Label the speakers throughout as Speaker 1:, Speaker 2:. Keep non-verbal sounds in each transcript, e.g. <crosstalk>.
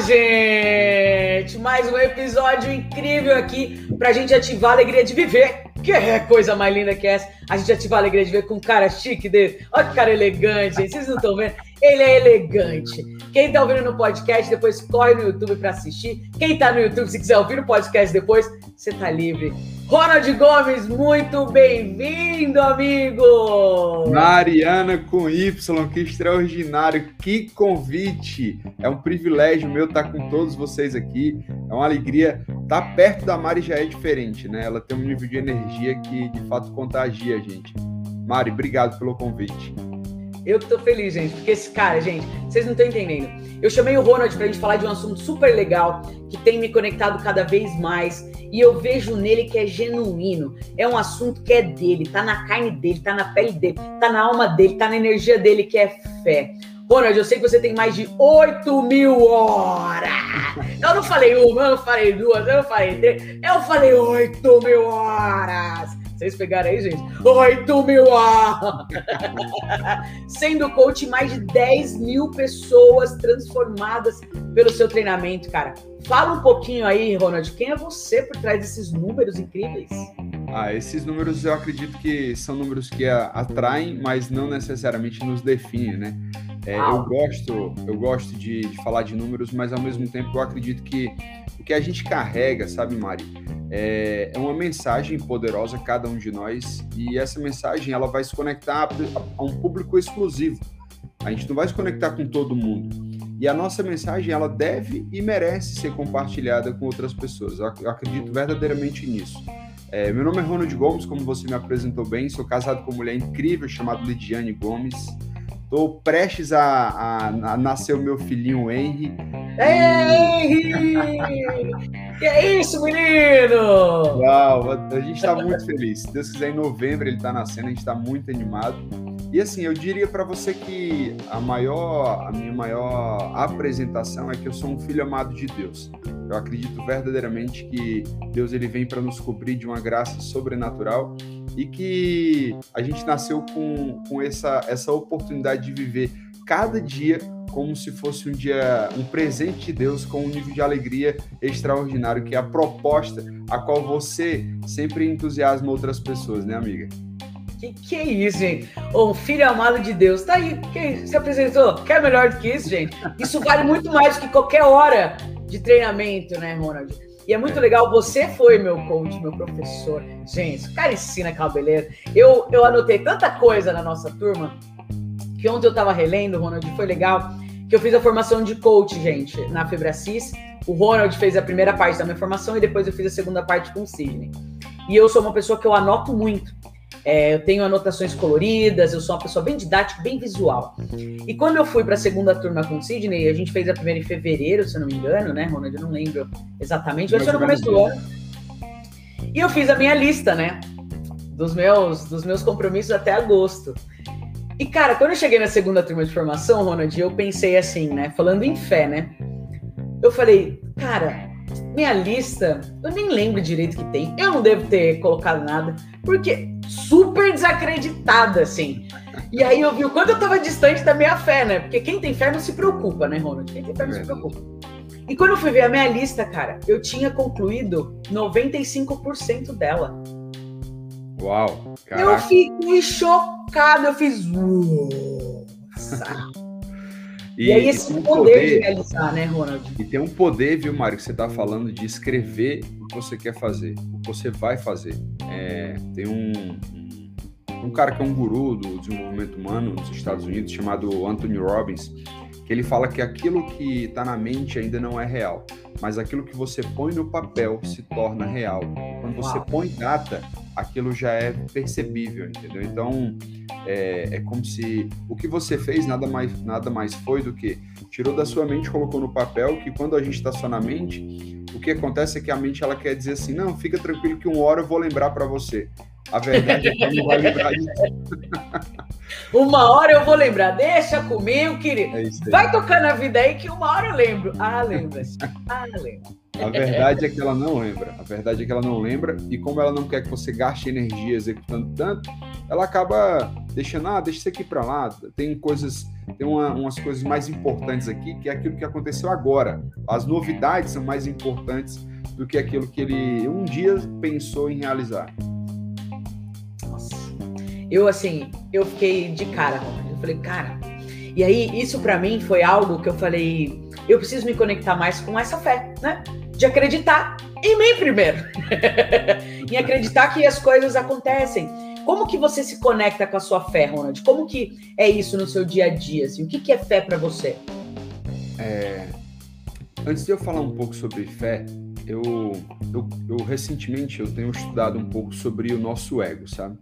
Speaker 1: gente! Mais um episódio incrível aqui pra gente ativar a alegria de viver. Que é coisa mais linda que essa? A gente ativar a alegria de viver com um cara chique dele. Olha que cara elegante, gente. Vocês não estão vendo? Ele é elegante. Quem tá ouvindo no podcast, depois corre no YouTube para assistir. Quem tá no YouTube, se quiser ouvir o podcast depois, você tá livre. Ronald Gomes, muito bem-vindo, amigo!
Speaker 2: Mariana com Y, que extraordinário, que convite! É um privilégio meu estar com todos vocês aqui, é uma alegria. Estar perto da Mari já é diferente, né? Ela tem um nível de energia que de fato contagia a gente. Mari, obrigado pelo convite.
Speaker 1: Eu tô feliz, gente, porque esse cara, gente, vocês não estão entendendo. Eu chamei o Ronald pra gente falar de um assunto super legal que tem me conectado cada vez mais e eu vejo nele que é genuíno. É um assunto que é dele, tá na carne dele, tá na pele dele, tá na alma dele, tá na energia dele, que é fé. Ronald, eu sei que você tem mais de 8 mil horas. Eu não falei uma, eu não falei duas, eu não falei três, eu falei 8 mil horas. Vocês pegaram aí, gente? 8 mil! <laughs> Sendo coach, mais de 10 mil pessoas transformadas pelo seu treinamento, cara. Fala um pouquinho aí, Ronald, quem é você por trás desses números incríveis?
Speaker 2: Ah, esses números eu acredito que são números que atraem, mas não necessariamente nos definem, né? É, eu gosto, eu gosto de, de, falar de números, mas ao mesmo tempo eu acredito que o que a gente carrega, sabe, Mari, é, é uma mensagem poderosa cada um de nós e essa mensagem ela vai se conectar a, a um público exclusivo. A gente não vai se conectar com todo mundo. E a nossa mensagem ela deve e merece ser compartilhada com outras pessoas. Eu acredito verdadeiramente nisso. É, meu nome é Ronald Gomes, como você me apresentou bem. Sou casado com uma mulher incrível chamada Lidiane Gomes. Estou prestes a, a, a, nascer o meu filhinho Henry.
Speaker 1: Henry! que é isso, menino?
Speaker 2: Uau, a gente está muito feliz. Se Deus quiser, em novembro ele está nascendo, a gente está muito animado. E assim, eu diria para você que a maior, a minha maior apresentação é que eu sou um filho amado de Deus. Eu acredito verdadeiramente que Deus ele vem para nos cobrir de uma graça sobrenatural e que a gente nasceu com, com essa, essa oportunidade de viver cada dia como se fosse um dia, um presente de Deus com um nível de alegria extraordinário, que é a proposta a qual você sempre entusiasma outras pessoas, né, amiga?
Speaker 1: Que que é isso, gente? Um filho amado de Deus. Tá aí, que se apresentou. Quer melhor do que isso, gente? Isso vale muito mais do que qualquer hora de treinamento, né, Ronald? E é muito legal, você foi meu coach, meu professor. Gente, o cara ensina cabeleira. Eu, eu anotei tanta coisa na nossa turma que ontem eu tava relendo, Ronald, foi legal, que eu fiz a formação de coach, gente, na Febracis. O Ronald fez a primeira parte da minha formação e depois eu fiz a segunda parte com o Sidney. E eu sou uma pessoa que eu anoto muito. É, eu tenho anotações coloridas, eu sou uma pessoa bem didática, bem visual. E quando eu fui para a segunda turma com o Sidney, a gente fez a primeira em fevereiro, se eu não me engano, né, Ronald? Eu não lembro exatamente, mas foi no começo do ano. E eu fiz a minha lista, né? Dos meus, dos meus compromissos até agosto. E, cara, quando eu cheguei na segunda turma de formação, Ronald, eu pensei assim, né? Falando em fé, né? Eu falei, cara, minha lista, eu nem lembro direito que tem. Eu não devo ter colocado nada, porque super desacreditada, assim. E aí eu vi o quanto eu tava distante da minha fé, né? Porque quem tem fé não se preocupa, né, Ronald? Quem tem fé não se preocupa. E quando eu fui ver a minha lista, cara, eu tinha concluído 95% dela.
Speaker 2: Uau!
Speaker 1: Caraca. Eu fiquei chocado, eu fiz. Nossa! E, e aí esse poder, poder, de realizar, né, Ronald?
Speaker 2: E tem um poder, viu, Mário, que você está falando de escrever o que você quer fazer, o que você vai fazer. É, tem um, um cara que é um guru do desenvolvimento humano nos Estados Unidos, chamado Anthony Robbins, que ele fala que aquilo que está na mente ainda não é real, mas aquilo que você põe no papel se torna real. Quando você Uau. põe data, aquilo já é percebível, entendeu? Então, é, é, como se o que você fez nada mais, nada mais foi do que tirou da sua mente, colocou no papel, que quando a gente está só na mente, o que acontece é que a mente ela quer dizer assim, não, fica tranquilo que uma hora eu vou lembrar para você. A verdade é que não vai lembrar disso. <laughs>
Speaker 1: uma hora eu vou lembrar, deixa comigo, querido. É vai tocando a vida aí que uma hora eu lembro. Ah, lembra-se. Ah, lembra.
Speaker 2: A verdade é que ela não lembra. A verdade é que ela não lembra. E como ela não quer que você gaste energia executando tanto, ela acaba deixando, ah, deixa isso aqui para lá. Tem coisas tem uma, umas coisas mais importantes aqui, que é aquilo que aconteceu agora. As novidades são mais importantes do que aquilo que ele um dia pensou em realizar.
Speaker 1: Eu, assim, eu fiquei de cara, eu falei, cara. E aí, isso para mim foi algo que eu falei, eu preciso me conectar mais com essa fé, né? De acreditar em mim primeiro. <laughs> em acreditar que as coisas acontecem. Como que você se conecta com a sua fé, Ronald? Como que é isso no seu dia a dia? Assim? O que, que é fé para você?
Speaker 2: É... Antes de eu falar um pouco sobre fé, eu, eu, eu, recentemente eu tenho estudado um pouco sobre o nosso ego, sabe?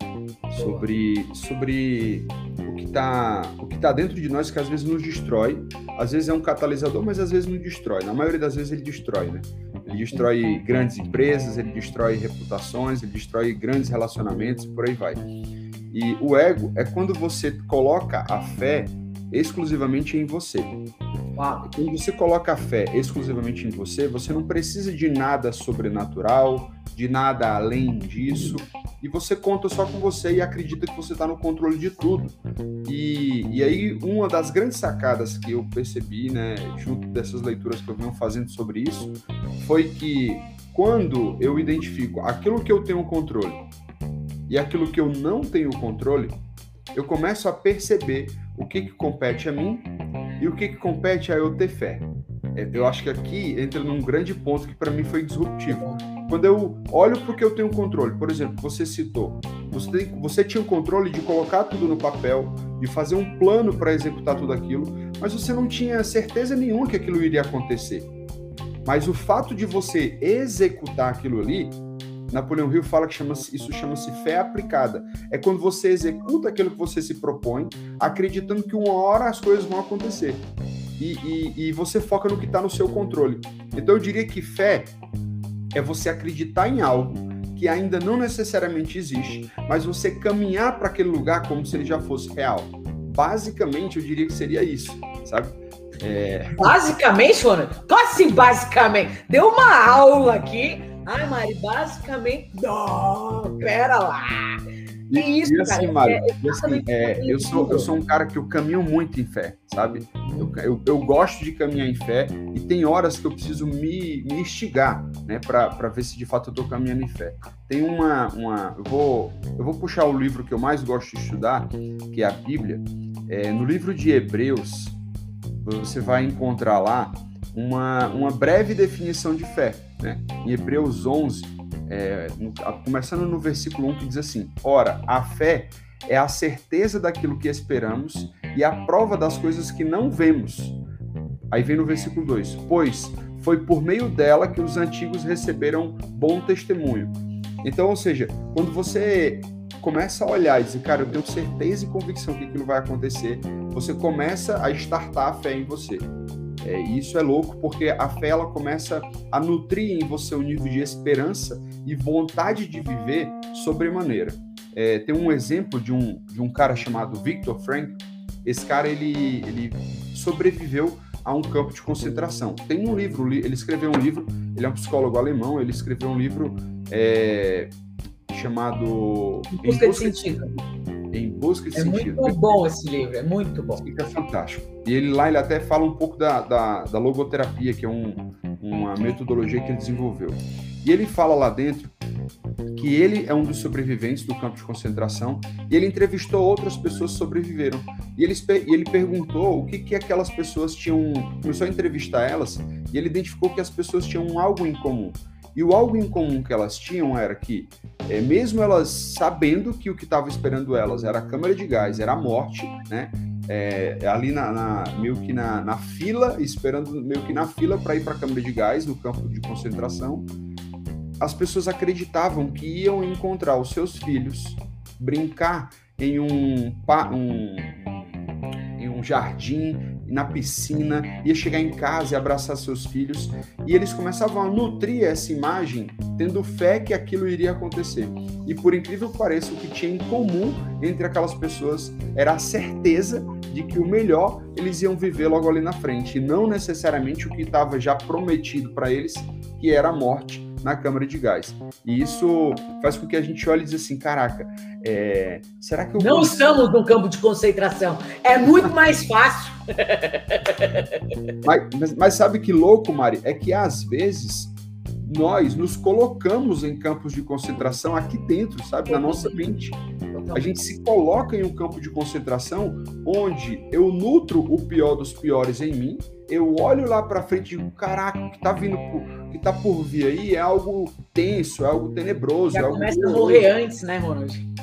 Speaker 2: Sobre, sobre o que está o que tá dentro de nós que às vezes nos destrói, às vezes é um catalisador, mas às vezes nos destrói. Na maioria das vezes ele destrói, né? Ele destrói grandes empresas, ele destrói reputações, ele destrói grandes relacionamentos, por aí vai. E o ego é quando você coloca a fé exclusivamente em você. Quando você coloca a fé exclusivamente em você, você não precisa de nada sobrenatural, de nada além disso, e você conta só com você e acredita que você está no controle de tudo. E, e aí, uma das grandes sacadas que eu percebi, né, junto dessas leituras que eu venho fazendo sobre isso, foi que quando eu identifico aquilo que eu tenho controle e aquilo que eu não tenho controle, eu começo a perceber o que, que compete a mim e o que, que compete a eu ter fé. É, eu acho que aqui entra num grande ponto que para mim foi disruptivo. Quando eu olho para o que eu tenho controle, por exemplo, você citou, você, tem, você tinha o controle de colocar tudo no papel, de fazer um plano para executar tudo aquilo, mas você não tinha certeza nenhuma que aquilo iria acontecer. Mas o fato de você executar aquilo ali Napoleão Hill fala que chama isso chama-se fé aplicada. É quando você executa aquilo que você se propõe, acreditando que uma hora as coisas vão acontecer. E, e, e você foca no que está no seu controle. Então eu diria que fé é você acreditar em algo que ainda não necessariamente existe, mas você caminhar para aquele lugar como se ele já fosse real. Basicamente, eu diria que seria isso, sabe?
Speaker 1: É... Basicamente, Ana? Como assim, basicamente? Deu uma aula aqui Ai, Mari, basicamente. Não, pera lá.
Speaker 2: Que isso, e assim, cara? Mari, é, assim, é, eu, sou, eu sou um cara que eu caminho muito em fé, sabe? Eu, eu, eu, gosto de caminhar em fé e tem horas que eu preciso me, me instigar, né, para ver se de fato eu estou caminhando em fé. Tem uma. uma eu, vou, eu vou puxar o livro que eu mais gosto de estudar, que é a Bíblia. É, no livro de Hebreus, você vai encontrar lá uma, uma breve definição de fé. Né? Em Hebreus 11, é, começando no versículo 1, que diz assim: Ora, a fé é a certeza daquilo que esperamos e a prova das coisas que não vemos. Aí vem no versículo 2: Pois foi por meio dela que os antigos receberam bom testemunho. Então, ou seja, quando você começa a olhar e dizer, cara, eu tenho certeza e convicção que aquilo vai acontecer, você começa a startar a fé em você. É, isso é louco porque a fé ela começa a nutrir em você um nível de esperança e vontade de viver sobremaneira. É, tem um exemplo de um, de um cara chamado Viktor Frankl. Esse cara ele, ele sobreviveu a um campo de concentração. Tem um livro, ele escreveu um livro, ele é um psicólogo alemão, ele escreveu um livro é, chamado
Speaker 1: Em Busca de Sentido
Speaker 2: em busca de
Speaker 1: é
Speaker 2: sentido.
Speaker 1: É muito bom esse livro, é muito bom.
Speaker 2: Fica fantástico. E ele lá ele até fala um pouco da, da, da logoterapia, que é um, uma metodologia que ele desenvolveu. E ele fala lá dentro que ele é um dos sobreviventes do campo de concentração e ele entrevistou outras pessoas que sobreviveram. E ele, e ele perguntou o que, que aquelas pessoas tinham. Começou a entrevistar elas e ele identificou que as pessoas tinham algo em comum. E o algo em comum que elas tinham era que, é, mesmo elas sabendo que o que estava esperando elas era a câmara de gás, era a morte, né? É, ali na, na, meio que na, na, fila, esperando meio que na fila para ir para a câmara de gás, no campo de concentração, as pessoas acreditavam que iam encontrar os seus filhos, brincar em um, um em um jardim, na piscina, ia chegar em casa e abraçar seus filhos, e eles começavam a nutrir essa imagem, tendo fé que aquilo iria acontecer. E por incrível que pareça, o que tinha em comum entre aquelas pessoas era a certeza de que o melhor eles iam viver logo ali na frente, e não necessariamente o que estava já prometido para eles, que era a morte na câmara de gás. E isso faz com que a gente olhe e diz assim, caraca, é, será que eu
Speaker 1: Não consigo... estamos num campo de concentração. É muito mais fácil.
Speaker 2: mas, mas, mas sabe que louco, Mari? É que às vezes nós nos colocamos em campos de concentração aqui dentro, sabe, na nossa mente. A gente se coloca em um campo de concentração onde eu nutro o pior dos piores em mim, eu olho lá para frente e digo, caraca, o que tá vindo por, que tá por vir aí é algo tenso, é algo tenebroso.
Speaker 1: Já
Speaker 2: é algo
Speaker 1: começa a morrer antes, né, Ronald?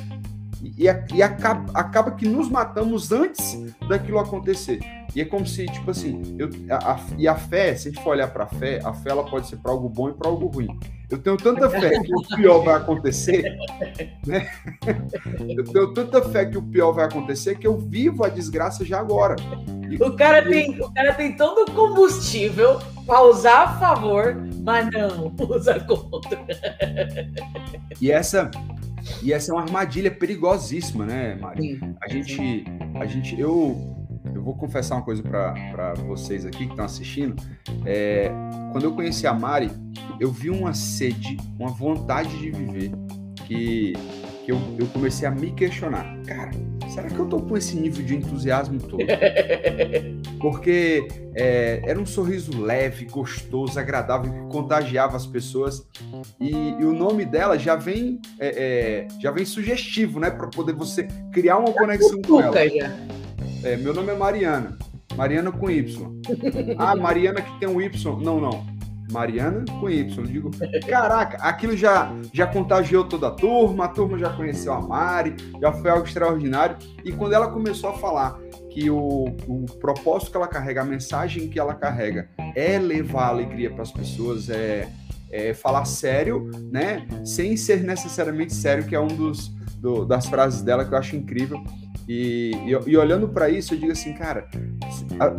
Speaker 2: E, e, e acaba, acaba que nos matamos antes daquilo acontecer. E é como se, tipo assim, eu, a, a, e a fé, se a gente for olhar para a fé, a fé ela pode ser para algo bom e para algo ruim. Eu tenho tanta fé que o pior vai acontecer, <laughs> né? Eu tenho tanta fé que o pior vai acontecer que eu vivo a desgraça já agora.
Speaker 1: E, o, cara tem, o cara tem todo o combustível para usar a favor, mas não usa contra.
Speaker 2: E essa, e essa é uma armadilha perigosíssima, né, Mari? A gente, a gente, eu eu vou confessar uma coisa para vocês aqui que estão assistindo. É, quando eu conheci a Mari, eu vi uma sede, uma vontade de viver que, que eu, eu comecei a me questionar. Cara, será que eu tô com esse nível de entusiasmo todo? <laughs> Porque é, era um sorriso leve, gostoso, agradável, que contagiava as pessoas. E, e o nome dela já vem, é, é, já vem sugestivo, né? Para poder você criar uma conexão com ela. É, meu nome é Mariana. Mariana com Y. Ah, Mariana que tem um Y. Não, não. Mariana com Y. Digo, caraca, aquilo já, já contagiou toda a turma, a turma já conheceu a Mari, já foi algo extraordinário. E quando ela começou a falar que o, o propósito que ela carrega, a mensagem que ela carrega é levar alegria para as pessoas, é, é, falar sério, né? Sem ser necessariamente sério, que é um dos do, das frases dela que eu acho incrível. E, e, e olhando para isso, eu digo assim, cara,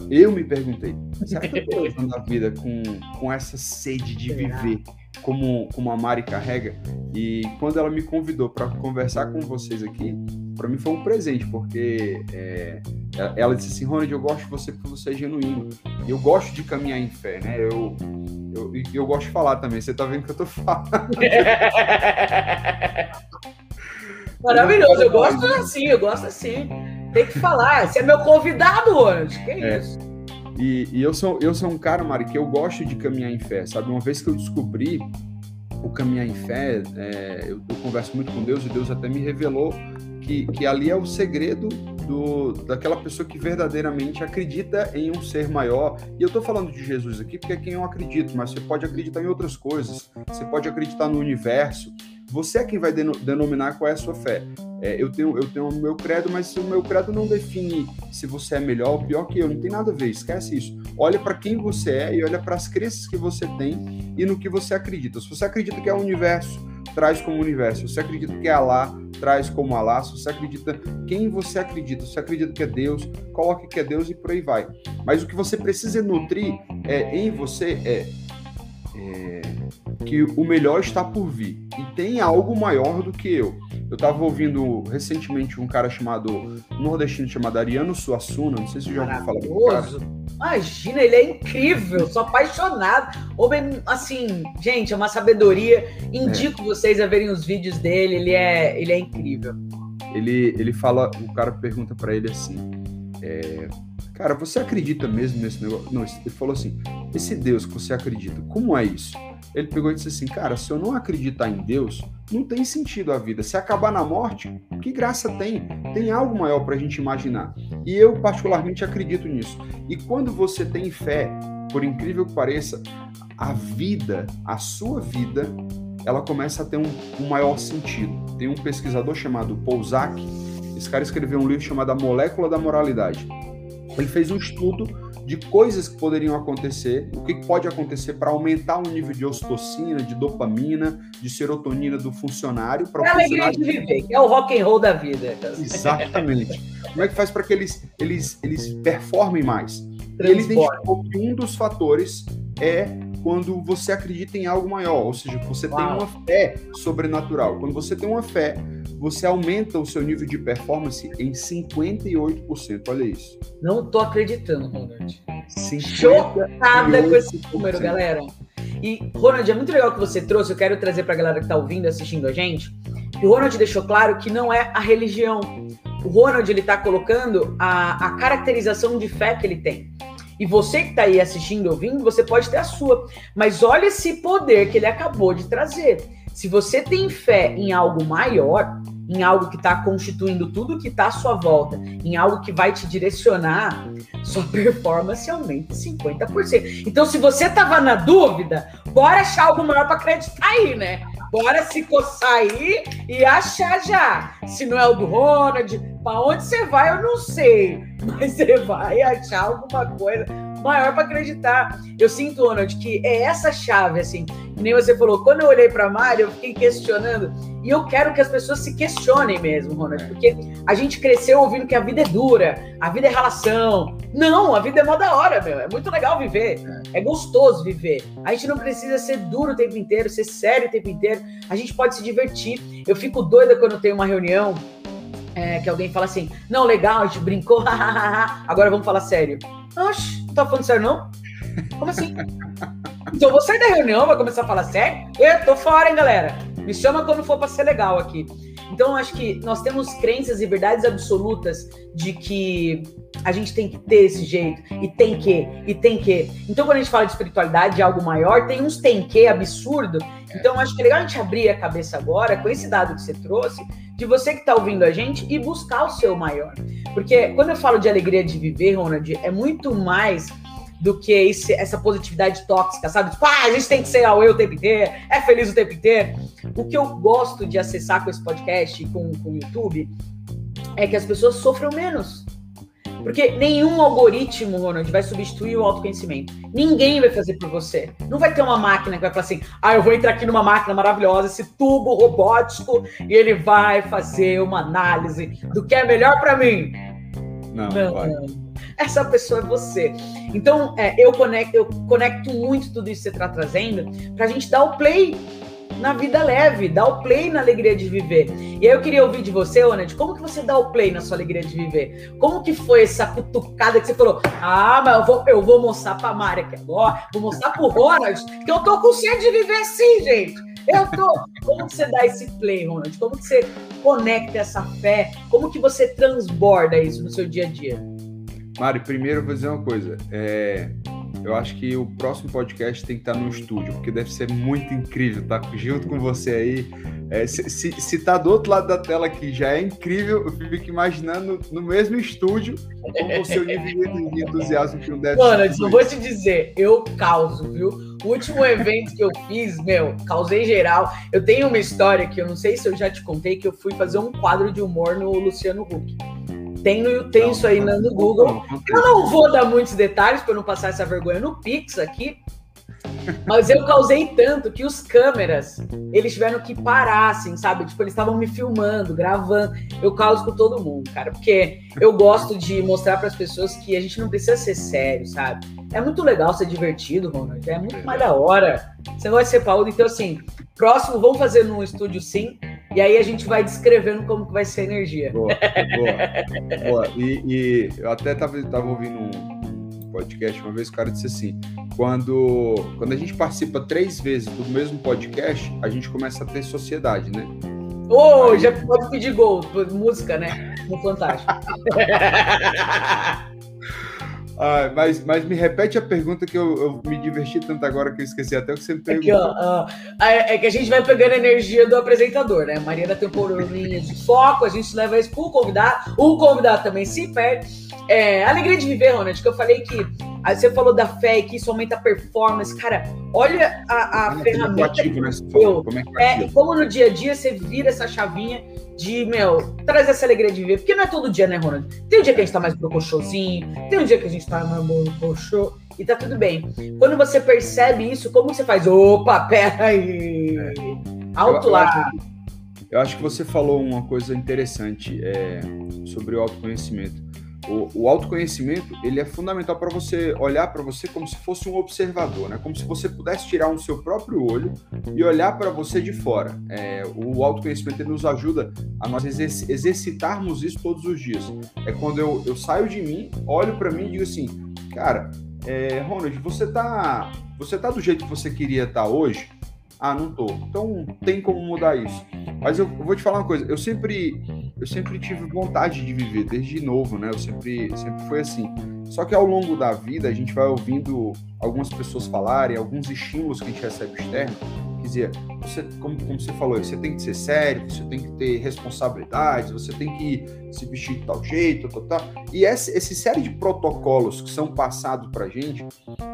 Speaker 2: eu me perguntei, será que eu estou a vida com, com essa sede de viver como, como a Mari carrega? E quando ela me convidou para conversar com vocês aqui, para mim foi um presente, porque é, ela disse assim, Ronald, eu gosto de você porque você é genuíno. Eu gosto de caminhar em fé, né? Eu, eu, eu gosto de falar também, você tá vendo que eu tô falando. <laughs>
Speaker 1: Maravilhoso, eu gosto assim, eu gosto assim. Tem que falar, você é meu convidado hoje, que é. isso?
Speaker 2: E, e, eu, sou, eu sou um cara, Mari, que eu gosto de caminhar em fé, sabe? Uma vez que eu descobri o caminhar em fé, é, eu, eu, converso muito com Deus e Deus até me revelou que, que ali é o segredo do, daquela pessoa que verdadeiramente acredita em um ser maior. E eu estou falando de Jesus aqui porque é quem eu acredito, mas você pode acreditar em outras coisas, você pode acreditar no universo. Você é quem vai denominar qual é a sua fé. É, eu, tenho, eu tenho o meu credo, mas o meu credo não define se você é melhor ou pior que eu. Não tem nada a ver, esquece isso. Olha para quem você é e olha para as crenças que você tem e no que você acredita. Se você acredita que é o universo, traz como universo. Se você acredita que é Alá, traz como Alá. Se você acredita quem você acredita, se você acredita que é Deus, coloque que é Deus e por aí vai. Mas o que você precisa nutrir é, em você é, é que o melhor está por vir e tem algo maior do que eu. Eu estava ouvindo recentemente um cara chamado nordestino chamado Ariano Suassuna, não sei se você já ouviu falar cara.
Speaker 1: Imagina, ele é incrível, sou apaixonado. Assim, gente, é uma sabedoria. Indico é. vocês a verem os vídeos dele, ele é, ele é incrível.
Speaker 2: Ele, ele fala, o cara pergunta para ele assim: é, Cara, você acredita mesmo nesse negócio? Não, ele falou assim: esse Deus que você acredita, como é isso? Ele pegou e disse assim: Cara, se eu não acreditar em Deus, não tem sentido a vida. Se acabar na morte, que graça tem? Tem algo maior para a gente imaginar. E eu, particularmente, acredito nisso. E quando você tem fé, por incrível que pareça, a vida, a sua vida, ela começa a ter um, um maior sentido. Tem um pesquisador chamado Paul esse cara escreveu um livro chamado A Molécula da Moralidade. Ele fez um estudo de coisas que poderiam acontecer, o que pode acontecer para aumentar o nível de ocitocina, de dopamina, de serotonina do funcionário.
Speaker 1: Para é a alegria de viver, que é o rock and roll da vida.
Speaker 2: Exatamente. Como é que faz para que eles, eles, eles performem mais? Ele identificou que um dos fatores é quando você acredita em algo maior, ou seja, você Uau. tem uma fé sobrenatural. Quando você tem uma fé, você aumenta o seu nível de performance em 58%. Olha isso.
Speaker 1: Não tô acreditando, Ronald. Chocada com esse número, galera. E, Ronald, é muito legal que você trouxe, eu quero trazer para a galera que está ouvindo, assistindo a gente, e o Ronald deixou claro que não é a religião. O Ronald, ele está colocando a, a caracterização de fé que ele tem. E você que está aí assistindo, ouvindo, você pode ter a sua. Mas olha esse poder que ele acabou de trazer. Se você tem fé em algo maior, em algo que está constituindo tudo que está à sua volta, em algo que vai te direcionar, sua <laughs> performance aumenta 50%. Então, se você tava na dúvida, bora achar algo maior para acreditar aí, né? Bora se coçar aí e achar já. Se não é o do Ronald, para onde você vai, eu não sei. <laughs> Mas você vai achar alguma coisa maior para acreditar. Eu sinto, Ronald, que é essa chave, assim. Nem você falou, quando eu olhei para Mari, eu fiquei questionando. E eu quero que as pessoas se questionem mesmo, Ronald, porque a gente cresceu ouvindo que a vida é dura, a vida é relação. Não, a vida é mó da hora, meu. É muito legal viver. É gostoso viver. A gente não precisa ser duro o tempo inteiro, ser sério o tempo inteiro. A gente pode se divertir. Eu fico doida quando tem uma reunião é, que alguém fala assim: não, legal, a gente brincou, <laughs> agora vamos falar sério. Oxe, não tá falando sério, não? Como assim? Então vou sair da reunião, vai começar a falar sério? Eu tô fora, hein, galera? Me chama quando for para ser legal aqui. Então, acho que nós temos crenças e verdades absolutas de que a gente tem que ter esse jeito, e tem que, e tem que. Então, quando a gente fala de espiritualidade, de algo maior, tem uns tem que absurdo. Então, acho que é legal a gente abrir a cabeça agora, com esse dado que você trouxe, de você que está ouvindo a gente e buscar o seu maior. Porque quando eu falo de alegria de viver, Ronald, é muito mais do que esse, essa positividade tóxica, sabe? Tipo, ah, a gente tem que ser ao eu o tempo inteiro, é feliz o tempo inteiro. O que eu gosto de acessar com esse podcast, com, com o YouTube, é que as pessoas sofram menos. Porque nenhum algoritmo, Ronald, vai substituir o autoconhecimento. Ninguém vai fazer por você. Não vai ter uma máquina que vai falar assim: ah, eu vou entrar aqui numa máquina maravilhosa, esse tubo robótico, e ele vai fazer uma análise do que é melhor para mim. Não, não. Vai. Essa pessoa é você. Então, é, eu, conecto, eu conecto muito tudo isso que você está trazendo para a gente dar o play na vida leve, dá o play na alegria de viver. E aí eu queria ouvir de você, Oned, como que você dá o play na sua alegria de viver? Como que foi essa cutucada que você falou, ah, mas eu vou, eu vou mostrar pra Mari aqui agora, vou mostrar pro Ronald, que eu tô com sede de viver sim, gente. Eu tô. Como que você dá esse play, Ronald? Como que você conecta essa fé? Como que você transborda isso no seu dia a dia?
Speaker 2: Mari, primeiro eu vou dizer uma coisa. É, eu acho que o próximo podcast tem que estar no estúdio, porque deve ser muito incrível estar junto com você aí. É, se, se, se tá do outro lado da tela aqui já é incrível, eu fico imaginando no mesmo estúdio como o seu nível de entusiasmo que não deve
Speaker 1: Mano, eu vou te dizer, eu causo, viu? O último evento que eu fiz, meu, causei geral. Eu tenho uma história que eu não sei se eu já te contei, que eu fui fazer um quadro de humor no Luciano Huck. Tem, no, tem isso aí no, no Google. Eu não vou dar muitos detalhes para não passar essa vergonha no Pix aqui, mas eu causei tanto que os câmeras, eles tiveram que parar, assim, sabe? Tipo, eles estavam me filmando, gravando. Eu causo com todo mundo, cara, porque eu gosto de mostrar para as pessoas que a gente não precisa ser sério, sabe? É muito legal ser divertido, Ronald. É muito mais da hora. Você vai ser Paulo. Então, assim, próximo, vamos fazer num estúdio sim. E aí a gente vai descrevendo como que vai ser a energia.
Speaker 2: Boa, boa. boa. E, e, eu até tava, tava ouvindo um podcast uma vez, o cara disse assim: quando, quando a gente participa três vezes do mesmo podcast, a gente começa a ter sociedade, né?
Speaker 1: Ô, oh, já pode pedir gol, música, né? No Fantástico. <laughs>
Speaker 2: Ah, mas, mas me repete a pergunta que eu, eu, me diverti tanto agora que eu esqueci até o que você me perguntou.
Speaker 1: Aqui, ó, é, é que a gente vai pegando a energia do apresentador, né? Mariana tem um probleminha de foco, a gente leva isso pro convidado, o convidado também se perde. É, alegria de viver, Ronald, que eu falei que Aí você falou da fé e que isso aumenta a performance. Cara, olha a, a é ferramenta que né, deu. Como, é, é como no dia a dia você vira essa chavinha de, meu, traz essa alegria de viver. Porque não é todo dia, né, Ronald? Tem um dia que a gente tá mais brocochôzinho, tem um dia que a gente tá mais brocochô, e tá tudo bem. Quando você percebe isso, como você faz? Opa, pera aí! É. Alto eu, lá!
Speaker 2: Eu acho, eu acho, que você falou uma coisa interessante é, sobre o autoconhecimento. O, o, autoconhecimento ele é fundamental para você olhar para você como se fosse um observador, né? Como se você pudesse tirar um seu próprio olho e olhar para você de fora. É, o autoconhecimento nos ajuda a nós exerc exercitarmos isso todos os dias. É quando eu, eu saio de mim, olho para mim e digo assim, cara, É, Ronald, você tá, você tá do jeito que você queria estar tá hoje? Ah, não tô. Então tem como mudar isso. Mas eu, vou te falar uma coisa. Eu sempre, eu sempre tive vontade de viver desde novo, né? Eu sempre, sempre foi assim. Só que ao longo da vida a gente vai ouvindo algumas pessoas falarem, alguns estímulos que a gente recebe externo. Quer dizer, você, como, como você falou, você tem que ser sério, você tem que ter responsabilidades, você tem que se vestir de tal jeito, tal, tal. E essa, série de protocolos que são passados para a gente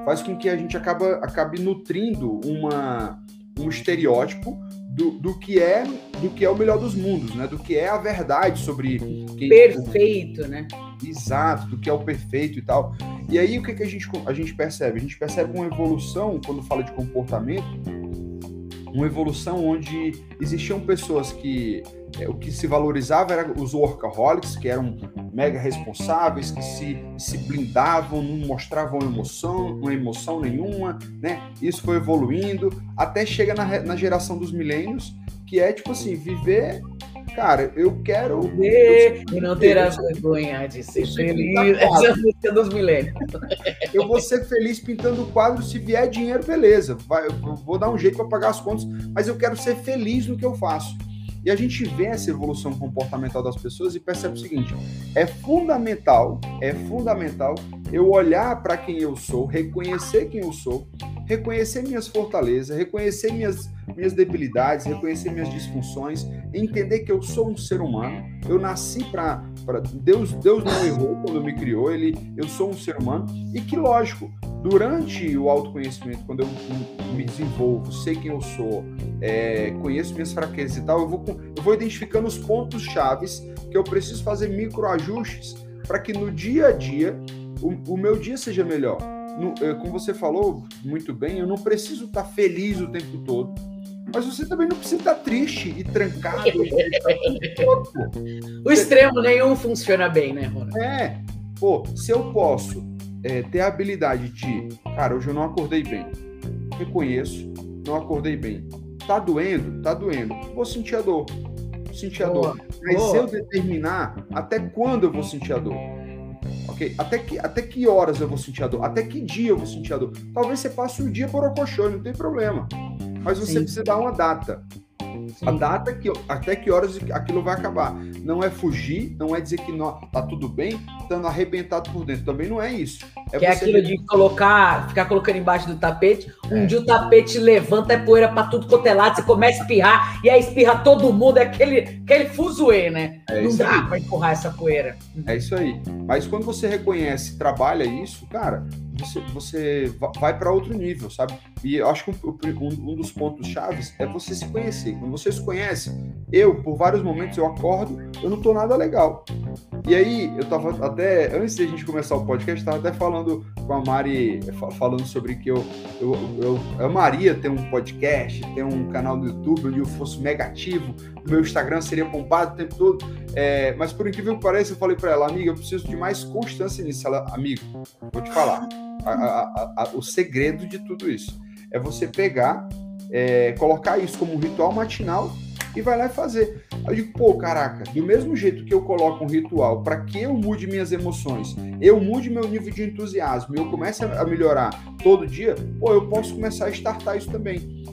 Speaker 2: faz com que a gente acaba, acabe nutrindo uma um estereótipo do, do, que é do que é o melhor dos mundos, né? Do que é a verdade sobre
Speaker 1: quem, perfeito, né?
Speaker 2: Exato, do que é o perfeito e tal. E aí o que, que a, gente, a gente percebe? A gente percebe uma evolução quando fala de comportamento, uma evolução onde existiam pessoas que é, o que se valorizava era os workaholics, que eram mega responsáveis, que se, se blindavam, não mostravam emoção, uma emoção nenhuma, né? Isso foi evoluindo até chega na, na geração dos milênios, que é tipo assim, viver Cara, eu quero.
Speaker 1: Viver e não ter a vergonha de ser feliz. <laughs> Essa é a música dos milênios.
Speaker 2: Eu vou ser feliz pintando quadro. Se vier dinheiro, beleza. Vai, eu vou dar um jeito para pagar as contas, mas eu quero ser feliz no que eu faço. E a gente vê essa evolução comportamental das pessoas e percebe o seguinte: é fundamental, é fundamental eu olhar para quem eu sou, reconhecer quem eu sou, reconhecer minhas fortalezas, reconhecer minhas, minhas debilidades, reconhecer minhas disfunções, entender que eu sou um ser humano. Eu nasci para Deus, Deus não errou quando me criou, ele eu sou um ser humano e que lógico, durante o autoconhecimento, quando eu me desenvolvo, sei quem eu sou, é, conheço minhas fraquezas e tal, eu vou, eu vou identificando os pontos chaves que eu preciso fazer microajustes para que no dia a dia o, o meu dia seja melhor. No, é, como você falou muito bem, eu não preciso estar feliz o tempo todo, mas você também não precisa estar triste e trancado. <laughs>
Speaker 1: o extremo nenhum funciona bem, né, Ronald?
Speaker 2: É. Pô, se eu posso é, ter a habilidade de, cara, hoje eu não acordei bem, reconheço, não acordei bem. Tá doendo? Tá doendo. Vou sentir a dor. Sentir a dor. Mas Boa. se eu determinar até quando eu vou sentir a dor, ok? Até que, até que horas eu vou sentir a dor? Até que dia eu vou sentir a dor? Talvez você passe um dia por ocochô, não tem problema. Mas você Sim. precisa dar uma data. Sim. A data que até que horas aquilo vai acabar. Não é fugir, não é dizer que não, tá tudo bem, estando arrebentado por dentro. Também não é isso.
Speaker 1: É que é aquilo de colocar, ficar colocando embaixo do tapete. Um é. dia o tapete levanta, é poeira para tudo quanto é lado, você começa a espirrar, e aí espirra todo mundo, é aquele, aquele fuzuê, né? É não dá para empurrar essa poeira.
Speaker 2: É isso aí. Mas quando você reconhece, trabalha isso, cara, você, você vai para outro nível, sabe? E eu acho que um, um, dos pontos chaves é você se conhecer. Quando você se conhece, eu, por vários momentos, eu acordo, eu não tô nada legal. E aí, eu tava até, antes de a gente começar o podcast, tava até falando com a Mari, falando sobre que eu, eu, eu, amaria ter um podcast, ter um canal no YouTube onde eu fosse negativo, meu Instagram seria pompado o tempo todo. É, mas por incrível que pareça, eu falei para ela, amiga, eu preciso de mais constância nisso. Ela, amigo, vou te falar a, a, a, o segredo de tudo isso. É você pegar, é, colocar isso como um ritual matinal e vai lá e fazer. Eu digo, pô, caraca, do mesmo jeito que eu coloco um ritual para que eu mude minhas emoções, eu mude meu nível de entusiasmo, eu comece a melhorar todo dia, pô, eu posso começar a startar isso também.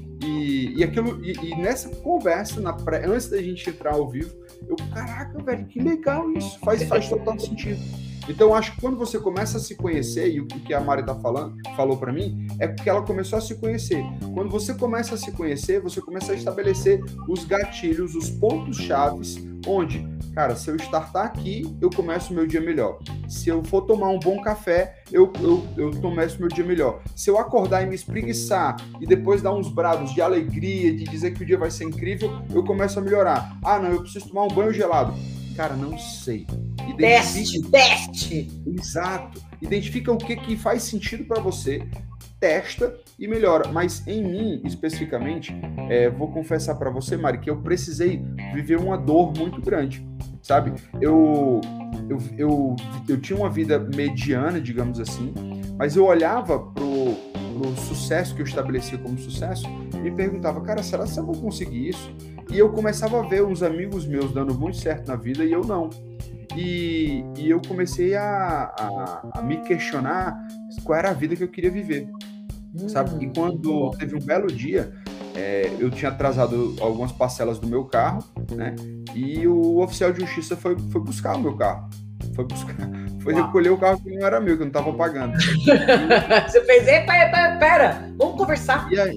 Speaker 2: E, aquilo, e, e nessa conversa, na pré, antes da gente entrar ao vivo, eu, caraca, velho, que legal isso, faz, faz total sentido. Então, acho que quando você começa a se conhecer, e o que a Mari tá falando, falou para mim, é porque ela começou a se conhecer. Quando você começa a se conhecer, você começa a estabelecer os gatilhos, os pontos chaves, onde, cara, se eu startar aqui, eu começo o meu dia melhor. Se eu for tomar um bom café, eu, eu, eu começo meu dia melhor. Se eu acordar e me espreguiçar e depois dar uns brados de alegria, de dizer que o dia vai ser incrível, eu começo a melhorar. Ah, não, eu preciso tomar um banho gelado. Cara, não sei.
Speaker 1: Teste, teste.
Speaker 2: Exato. Identifica o que, que faz sentido para você, testa e melhora. Mas em mim, especificamente, é, vou confessar para você, Mari, que eu precisei viver uma dor muito grande, sabe? Eu, eu, eu, eu tinha uma vida mediana, digamos assim, mas eu olhava pro, pro sucesso que eu estabelecia como sucesso e perguntava, cara, será que eu vou conseguir isso? E eu começava a ver uns amigos meus dando muito certo na vida e eu não. E, e eu comecei a, a, a, me questionar qual era a vida que eu queria viver, hum, sabe? E quando teve um belo dia, é, eu tinha atrasado algumas parcelas do meu carro, né? E o oficial de justiça foi, foi buscar o meu carro. Foi buscar, <laughs> foi Uau. recolher o carro que não era meu, que eu não estava pagando. <laughs>
Speaker 1: Você fez, epa, epa, pera, vamos conversar.
Speaker 2: E aí,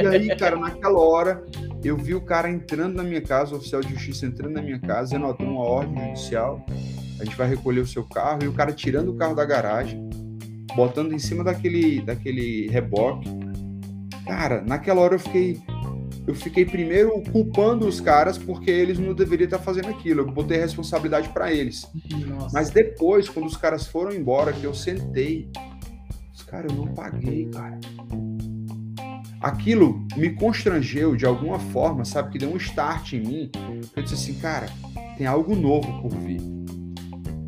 Speaker 2: e aí, cara, naquela hora, eu vi o cara entrando na minha casa, o oficial de justiça entrando na minha casa, dizendo, ó, tem uma ordem judicial, a gente vai recolher o seu carro, e o cara tirando o carro da garagem, botando em cima daquele, daquele reboque. Cara, naquela hora eu fiquei. Eu fiquei primeiro culpando os caras porque eles não deveriam estar fazendo aquilo. Eu botei a responsabilidade para eles. Nossa. Mas depois, quando os caras foram embora, que eu sentei, os caras, eu não paguei, cara. Aquilo me constrangeu de alguma forma, sabe? Que deu um start em mim. Eu disse assim, cara, tem algo novo por vir.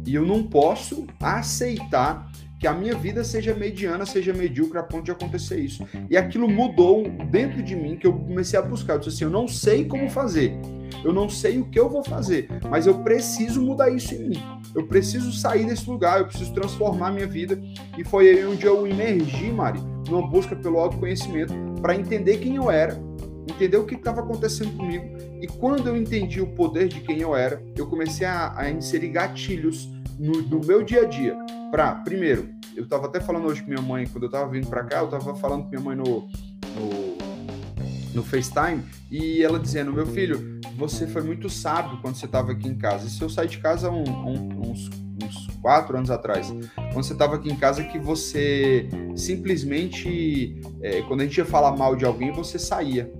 Speaker 2: E eu não posso aceitar que a minha vida seja mediana, seja medíocre a ponto de acontecer isso. E aquilo mudou dentro de mim, que eu comecei a buscar. Eu disse assim: eu não sei como fazer, eu não sei o que eu vou fazer, mas eu preciso mudar isso em mim. Eu preciso sair desse lugar, eu preciso transformar minha vida. E foi aí onde eu emergi, Mari, numa busca pelo autoconhecimento, para entender quem eu era, entender o que estava acontecendo comigo. E quando eu entendi o poder de quem eu era, eu comecei a, a inserir gatilhos no, no meu dia a dia para, primeiro, eu estava até falando hoje com minha mãe, quando eu estava vindo para cá, eu estava falando com minha mãe no, no, no FaceTime, e ela dizendo, meu filho, você foi muito sábio quando você estava aqui em casa. Isso eu saí de casa um, um, uns, uns quatro anos atrás. Quando você estava aqui em casa, que você simplesmente, é, quando a gente ia falar mal de alguém, você saía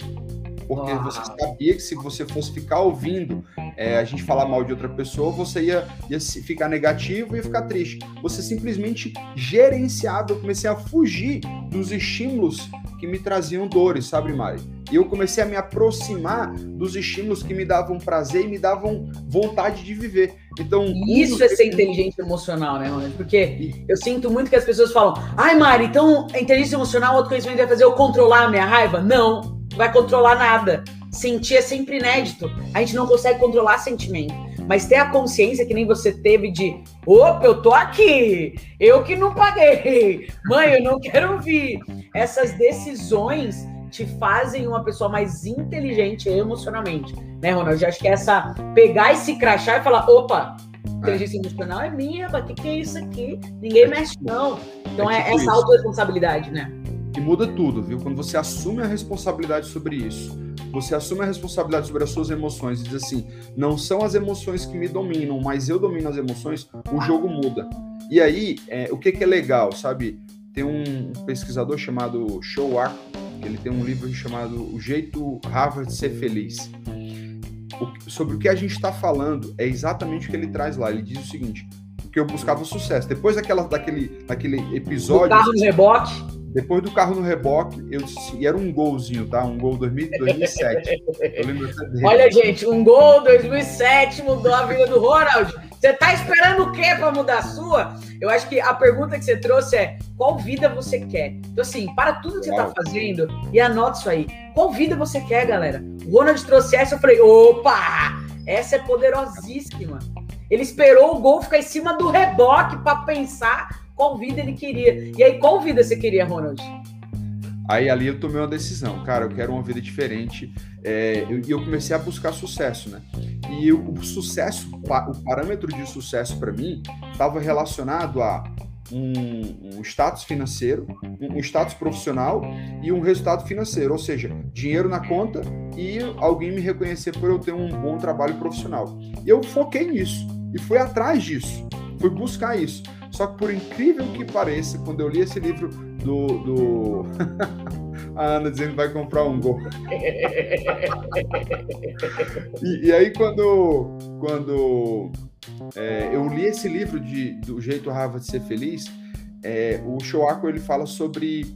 Speaker 2: porque ah. você sabia que se você fosse ficar ouvindo é, a gente falar mal de outra pessoa, você ia, ia ficar negativo e ficar triste. Você simplesmente gerenciava, eu comecei a fugir dos estímulos que me traziam dores, sabe, Mari? E eu comecei a me aproximar dos estímulos que me davam prazer e me davam vontade de viver. Então,
Speaker 1: isso é ser inteligente emocional, né, Ronald? Porque eu sinto muito que as pessoas falam: "Ai, Mari, então a inteligência emocional, o autoconhecimento vai fazer eu controlar a minha raiva?" Não vai controlar nada. Sentir é sempre inédito. A gente não consegue controlar sentimento. Mas ter a consciência que nem você teve de opa, eu tô aqui, eu que não paguei, mãe, eu não quero ouvir. Essas decisões te fazem uma pessoa mais inteligente emocionalmente, né, Ronald? Eu acho que é essa pegar esse crachá e falar, opa, inteligência emocional é minha, o que, que é isso aqui? Ninguém mexe, não. Então é, é tipo essa autorresponsabilidade, né?
Speaker 2: E muda tudo, viu? Quando você assume a responsabilidade sobre isso, você assume a responsabilidade sobre as suas emoções e diz assim: não são as emoções que me dominam, mas eu domino as emoções, o jogo muda. E aí, é, o que, que é legal, sabe? Tem um pesquisador chamado Showak, ele tem um livro chamado O Jeito Harvard de Ser Feliz. O, sobre o que a gente está falando é exatamente o que ele traz lá. Ele diz o seguinte: que eu buscava sucesso. Depois daquela, daquele, daquele episódio.
Speaker 1: O carro no reboque
Speaker 2: depois do carro no reboque, eu e era um golzinho, tá? Um gol 2007. eu
Speaker 1: lembro. Olha, gente, um gol 2007 mudou a vida do Ronald. Você tá esperando o quê para mudar a sua? Eu acho que a pergunta que você trouxe é: qual vida você quer? Então, assim, para tudo que você tá fazendo e anota isso aí. Qual vida você quer, galera? O Ronald trouxe essa, eu falei: opa, essa é poderosíssima. Ele esperou o gol ficar em cima do reboque para pensar qual vida ele queria. E aí, qual vida você queria, Ronald?
Speaker 2: Aí ali eu tomei uma decisão, cara, eu quero uma vida diferente. É, e eu, eu, comecei a buscar sucesso, né? E o, o sucesso, o parâmetro de sucesso para mim, estava relacionado a um, um, status financeiro, um, status profissional e um resultado financeiro, ou seja, dinheiro na conta e alguém me reconhecer por eu ter um bom trabalho profissional. E eu foquei nisso e fui atrás disso, fui buscar isso. Só que por incrível que pareça, quando eu li esse livro do. do... <laughs> a Ana dizendo que vai comprar um gol. <laughs> e, e, aí quando, quando é, eu li esse livro de, do Jeito Harvard de Ser Feliz, é, o Shoako ele fala sobre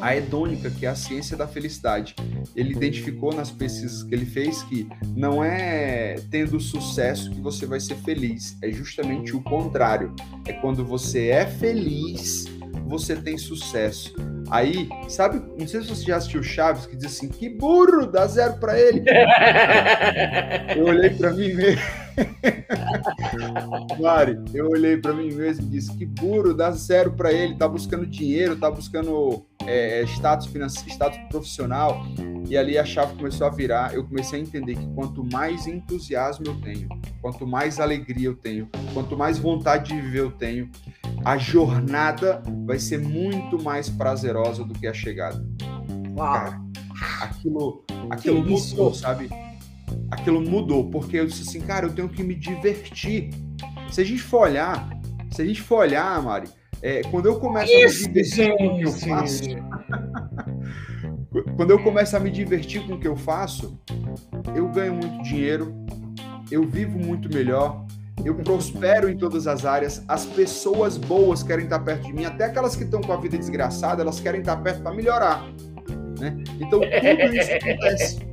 Speaker 2: a hedônica, que é a ciência da felicidade. Ele identificou nas pesquisas que ele fez que não é tendo sucesso que você vai ser feliz, é justamente o contrário. É quando você é feliz, você tem sucesso. Aí, sabe, não sei se você já assistiu Chaves, que diz assim: que burro, dá zero para ele. <laughs> Eu olhei para mim mesmo. <laughs> Mari, eu olhei para mim mesmo e disse: que burro, dá zero para ele, tá buscando dinheiro, tá buscando é, status financeiro, status profissional. E ali a chave começou a virar. Eu comecei a entender que quanto mais entusiasmo eu tenho, quanto mais alegria eu tenho, quanto mais vontade de viver eu tenho, a jornada vai ser muito mais prazerosa do que a chegada. Uau. Cara, aquilo, aquilo mudou, sabe? Aquilo mudou, porque eu disse assim, cara, eu tenho que me divertir. Se a gente for olhar, se a gente for olhar, Mari, é, quando eu começo Isso, a me divertir com o que eu faço, <laughs> quando eu começo a me divertir com o que eu faço, eu ganho muito dinheiro, eu vivo muito melhor, eu prospero em todas as áreas, as pessoas boas querem estar perto de mim, até aquelas que estão com a vida desgraçada, elas querem estar perto para melhorar. Né? Então tudo isso acontece.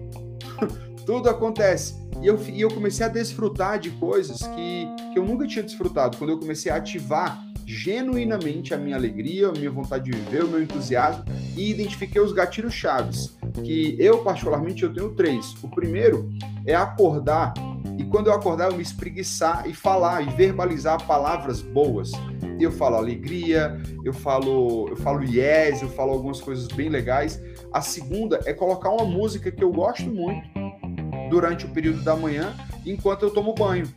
Speaker 2: Tudo acontece. E eu, e eu comecei a desfrutar de coisas que, que eu nunca tinha desfrutado. Quando eu comecei a ativar genuinamente a minha alegria, a minha vontade de viver, o meu entusiasmo e identifiquei os gatilhos chaves, que eu particularmente eu tenho três. O primeiro é acordar e quando eu acordar eu me espreguiçar e falar e verbalizar palavras boas. Eu falo alegria, eu falo, eu falo yes, eu falo algumas coisas bem legais. A segunda é colocar uma música que eu gosto muito durante o período da manhã, enquanto eu tomo banho,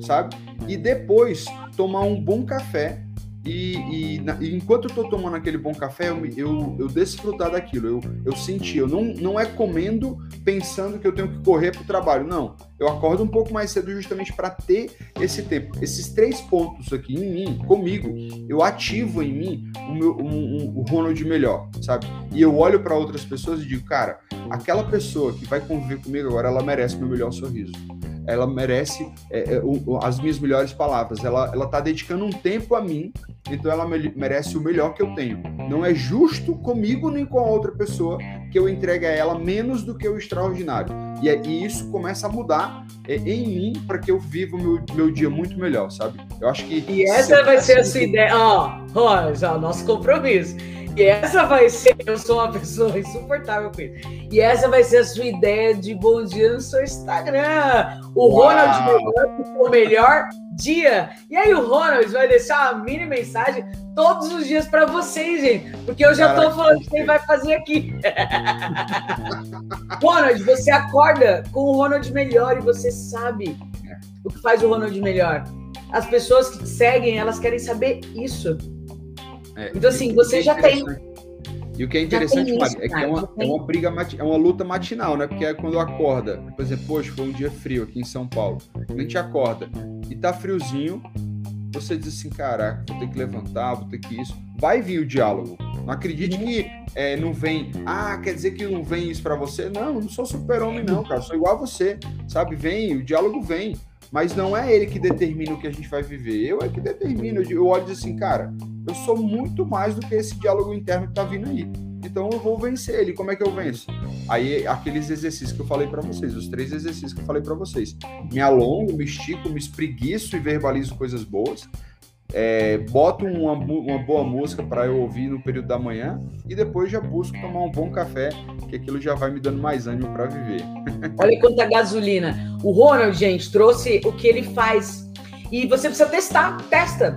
Speaker 2: sabe? E depois tomar um bom café e, e, na, e, enquanto eu tô tomando aquele bom café, eu, eu, eu desfrutar daquilo, eu, eu senti, eu não, não é comendo pensando que eu tenho que correr para o trabalho, não. Eu acordo um pouco mais cedo justamente para ter esse tempo. Esses três pontos aqui em mim, comigo, eu ativo em mim o, meu, um, um, o Ronald melhor, sabe? E eu olho para outras pessoas e digo, cara, aquela pessoa que vai conviver comigo agora, ela merece meu melhor sorriso ela merece é, é, o, as minhas melhores palavras. Ela, ela tá dedicando um tempo a mim então ela merece o melhor que eu tenho. Não é justo comigo nem com a outra pessoa que eu entregue a ela menos do que o extraordinário. E, é, e isso começa a mudar é, em mim para que eu viva o meu, meu dia muito melhor, sabe? Eu acho que.
Speaker 1: E essa vai ser a sua ideia. Ó, ó, já nosso compromisso. E essa vai ser. Eu sou uma pessoa insuportável com isso. E essa vai ser a sua ideia de bom dia no seu Instagram. O Uau. Ronald o melhor dia. E aí o Ronald vai deixar uma mini mensagem todos os dias para vocês, gente. Porque eu já Caraca, tô falando que ele vai fazer aqui. <laughs> Ronald, você acorda com o Ronald melhor e você sabe o que faz o Ronald melhor. As pessoas que seguem, elas querem saber isso. É, então, assim, você é já tem.
Speaker 2: E o que é interessante, isso, é que é uma, é uma briga, é uma luta matinal, né? Porque é quando acorda, por exemplo, hoje foi um dia frio aqui em São Paulo. A gente acorda e tá friozinho, você diz assim, caraca, vou ter que levantar, vou ter que isso. Vai vir o diálogo. Não acredite que é, não vem, ah, quer dizer que não vem isso para você? Não, não sou super-homem, não, cara. Sou igual a você, sabe? Vem, o diálogo vem. Mas não é ele que determina o que a gente vai viver. Eu é que determino. Eu olho e digo assim, cara, eu sou muito mais do que esse diálogo interno que tá vindo aí. Então eu vou vencer ele. Como é que eu venço? Aí aqueles exercícios que eu falei para vocês, os três exercícios que eu falei para vocês. Me alongo, me estico, me espreguiço e verbalizo coisas boas. É, boto uma, uma boa música para eu ouvir no período da manhã e depois já busco tomar um bom café, que aquilo já vai me dando mais ânimo para viver. <laughs>
Speaker 1: Olha quanta gasolina. O Ronald, gente, trouxe o que ele faz. E você precisa testar, testa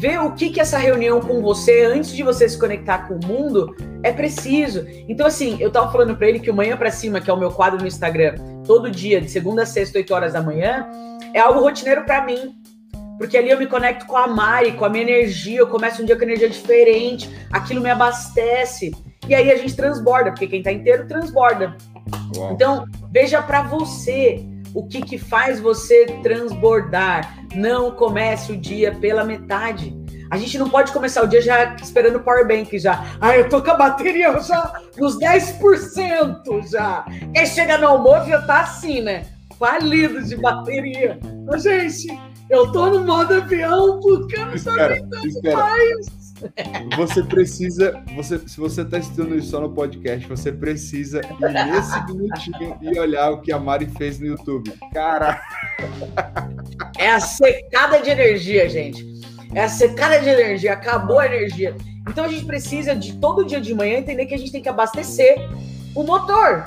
Speaker 1: ver o que, que essa reunião com você, antes de você se conectar com o mundo, é preciso. Então, assim, eu tava falando para ele que o Manhã para Cima, que é o meu quadro no Instagram, todo dia, de segunda a sexta, 8 horas da manhã, é algo rotineiro para mim. Porque ali eu me conecto com a Mari, com a minha energia, eu começo um dia com energia diferente, aquilo me abastece. E aí a gente transborda, porque quem tá inteiro transborda. Uau. Então, veja para você o que, que faz você transbordar. Não comece o dia pela metade. A gente não pode começar o dia já esperando o power bank já. Ah, eu tô com a bateria já nos 10% já. Quem chega no almoço já tá assim, né? Falido de bateria. Mas, gente, eu tô no modo avião porque eu não tô aguentando mais.
Speaker 2: Você precisa, você, se você está assistindo isso só no podcast, você precisa ir nesse minutinho e olhar o que a Mari fez no YouTube. Cara!
Speaker 1: É a secada de energia, gente. É a secada de energia. Acabou a energia. Então a gente precisa de todo dia de manhã entender que a gente tem que abastecer o motor.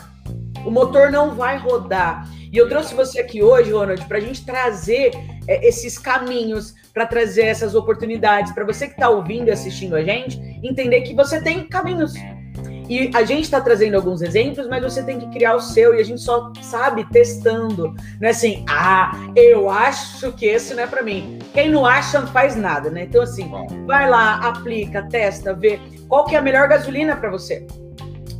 Speaker 1: O motor não vai rodar. E eu trouxe você aqui hoje, Ronald, para a gente trazer é, esses caminhos, para trazer essas oportunidades, para você que está ouvindo e assistindo a gente, entender que você tem caminhos. E a gente está trazendo alguns exemplos, mas você tem que criar o seu e a gente só sabe testando. Não é assim, ah, eu acho que esse não é para mim. Quem não acha não faz nada, né? Então, assim, vai lá, aplica, testa, vê qual que é a melhor gasolina para você.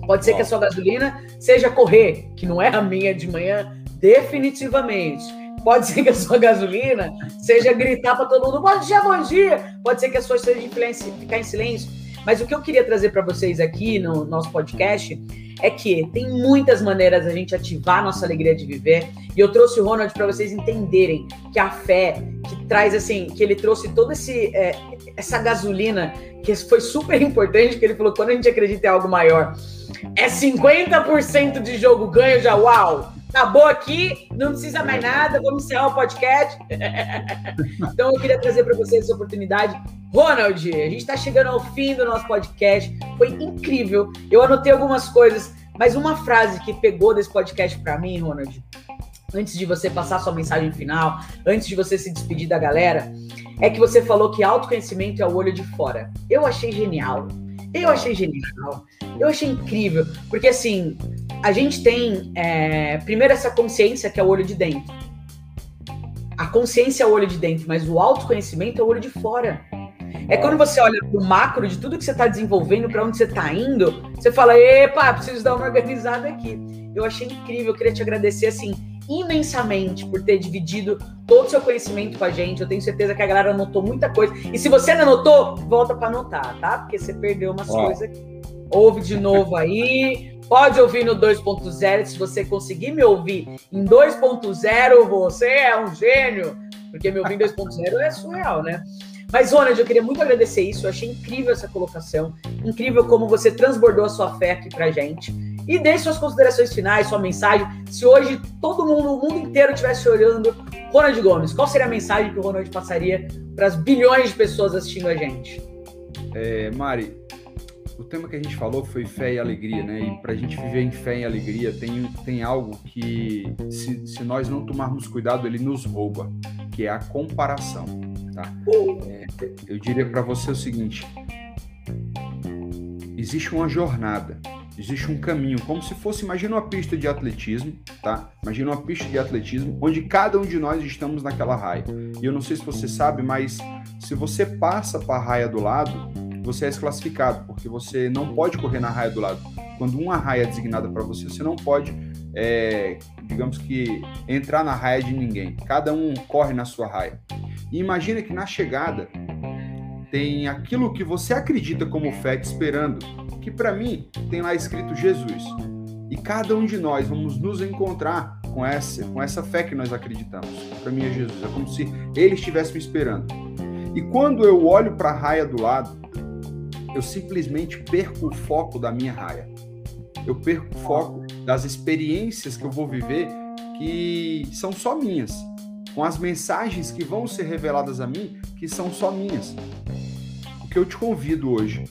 Speaker 1: Pode ser que a sua gasolina seja correr, que não é a minha de manhã, definitivamente. Pode ser que a sua gasolina seja gritar para todo mundo, bom dia, bom dia. Pode ser que a sua seja ficar em silêncio. Mas o que eu queria trazer para vocês aqui no nosso podcast é que tem muitas maneiras a gente ativar nossa alegria de viver. E eu trouxe o Ronald para vocês entenderem que a fé, que traz assim, que ele trouxe toda é, essa gasolina, que foi super importante, que ele falou: quando a gente acredita em algo maior, é 50% de jogo ganho já, uau! Acabou aqui, não precisa mais nada, vamos encerrar o podcast. <laughs> então eu queria trazer para vocês essa oportunidade. Ronald, a gente está chegando ao fim do nosso podcast. Foi incrível. Eu anotei algumas coisas, mas uma frase que pegou desse podcast para mim, Ronald, antes de você passar sua mensagem final, antes de você se despedir da galera, é que você falou que autoconhecimento é o olho de fora. Eu achei genial. Eu achei genial. Eu achei incrível. Porque assim, a gente tem, é, primeiro, essa consciência que é o olho de dentro. A consciência é o olho de dentro, mas o autoconhecimento é o olho de fora. É quando você olha o macro de tudo que você está desenvolvendo, para onde você está indo, você fala: epa, preciso dar uma organizada aqui. Eu achei incrível, eu queria te agradecer assim imensamente por ter dividido todo o seu conhecimento com a gente. Eu tenho certeza que a galera anotou muita coisa. E se você não anotou, volta para anotar, tá? Porque você perdeu umas coisas aqui. Ouve de novo aí, Pode ouvir no 2.0. Se você conseguir me ouvir em 2.0, você é um gênio. Porque me ouvir em 2.0 é surreal, né? Mas, Ronald, eu queria muito agradecer isso. Eu achei incrível essa colocação. Incrível como você transbordou a sua fé aqui pra gente. E deixe suas considerações finais, sua mensagem. Se hoje todo mundo, o mundo inteiro estivesse olhando Ronald Gomes, qual seria a mensagem que o Ronald passaria para as bilhões de pessoas assistindo a gente?
Speaker 2: É, Mari, o tema que a gente falou foi fé e alegria, né? E para a gente viver em fé e alegria, tem, tem algo que, se, se nós não tomarmos cuidado, ele nos rouba, que é a comparação, tá? É, eu diria para você o seguinte: existe uma jornada, existe um caminho, como se fosse, imagina uma pista de atletismo, tá? Imagina uma pista de atletismo onde cada um de nós estamos naquela raia. E eu não sei se você sabe, mas se você passa para a raia do lado, você é desclassificado, porque você não pode correr na raia do lado. Quando uma raia é designada para você, você não pode, é, digamos que, entrar na raia de ninguém. Cada um corre na sua raia. E imagina que na chegada tem aquilo que você acredita como fé te esperando, que para mim tem lá escrito Jesus. E cada um de nós vamos nos encontrar com essa, com essa fé que nós acreditamos. Para mim é Jesus. É como se ele estivesse me esperando. E quando eu olho para a raia do lado, eu simplesmente perco o foco da minha raia. Eu perco o foco das experiências que eu vou viver que são só minhas, com as mensagens que vão ser reveladas a mim que são só minhas. O que eu te convido hoje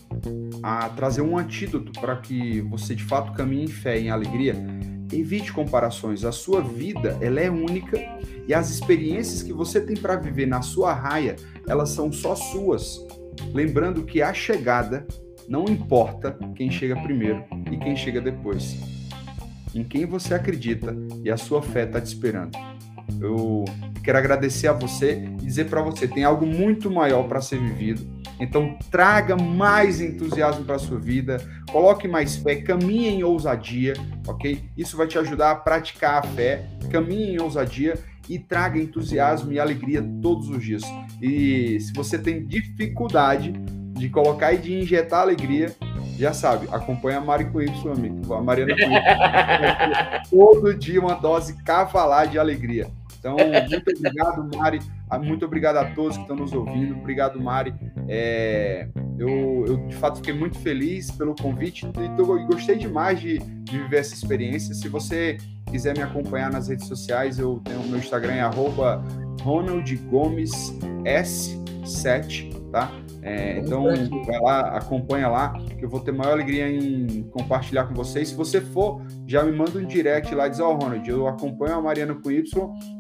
Speaker 2: a trazer um antídoto para que você de fato caminhe em fé, em alegria, evite comparações. A sua vida, ela é única e as experiências que você tem para viver na sua raia, elas são só suas. Lembrando que a chegada não importa quem chega primeiro e quem chega depois. Em quem você acredita e a sua fé está te esperando. Eu quero agradecer a você e dizer para você: tem algo muito maior para ser vivido. Então, traga mais entusiasmo para a sua vida, coloque mais fé, caminhe em ousadia, ok? Isso vai te ajudar a praticar a fé, caminhe em ousadia e traga entusiasmo e alegria todos os dias. E se você tem dificuldade de colocar e de injetar alegria, já sabe, acompanha a Mari com Y, amigo. A Mariana com Y. <laughs> Todo dia uma dose cavalar de alegria. Então, muito obrigado, Mari. Ah, muito obrigado a todos que estão nos ouvindo. Obrigado, Mari. É, eu, eu, de fato, fiquei muito feliz pelo convite e tô, gostei demais de, de, viver essa experiência. Se você quiser me acompanhar nas redes sociais, eu tenho o meu Instagram, é Ronald Gomes S7, tá? É, então, vai lá, acompanha lá, que eu vou ter maior alegria em compartilhar com vocês. Se você for já me manda um direct lá diz, ó, oh, Ronald, eu acompanho a Mariana com Y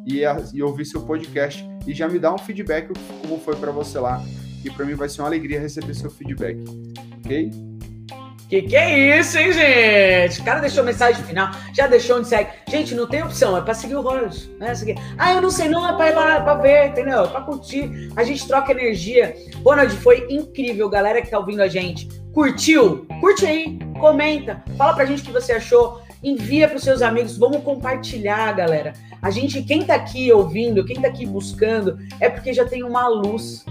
Speaker 2: e, a, e ouvi seu podcast e já me dá um feedback como foi para você lá. E para mim vai ser uma alegria receber seu feedback, ok?
Speaker 1: Que que é isso, hein, gente? O cara deixou mensagem final, já deixou onde segue. Gente, não tem opção, é pra seguir o Ronald, né? Ah, eu não sei não, é pra ir lá, pra ver, entendeu? É pra curtir. A gente troca energia. Ronald, foi incrível, galera que tá ouvindo a gente. Curtiu? Curte aí, comenta, fala pra gente o que você achou, envia pros seus amigos, vamos compartilhar, galera. A gente, quem tá aqui ouvindo, quem tá aqui buscando, é porque já tem uma luz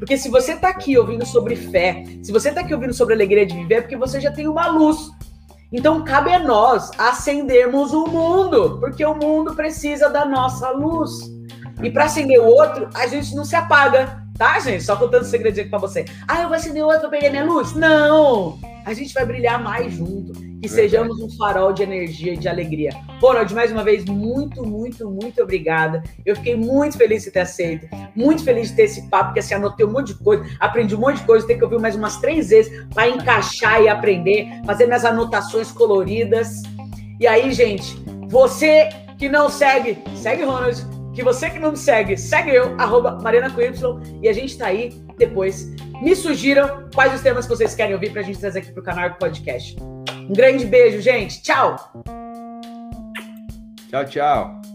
Speaker 1: porque se você está aqui ouvindo sobre fé, se você está aqui ouvindo sobre alegria de viver, é porque você já tem uma luz. Então cabe a nós acendermos o mundo, porque o mundo precisa da nossa luz. E para acender o outro, a gente não se apaga, tá, gente? Só contando um segredinho aqui para você. Ah, eu vou acender o outro para perder minha luz? Não! A gente vai brilhar mais junto que sejamos um farol de energia e de alegria. Ronald, mais uma vez, muito, muito, muito obrigada. Eu fiquei muito feliz de ter aceito, muito feliz de ter esse papo, porque assim, anotei um monte de coisa, aprendi um monte de coisa, tenho que ouvir mais umas três vezes para encaixar e aprender, fazer minhas anotações coloridas. E aí, gente, você que não segue, segue Ronald. Que você que não me segue, segue eu, arroba Mariana com Y, e a gente tá aí depois. Me sugiram quais os temas que vocês querem ouvir pra gente trazer aqui pro canal e pro podcast. Um grande beijo, gente. Tchau.
Speaker 2: Tchau, tchau.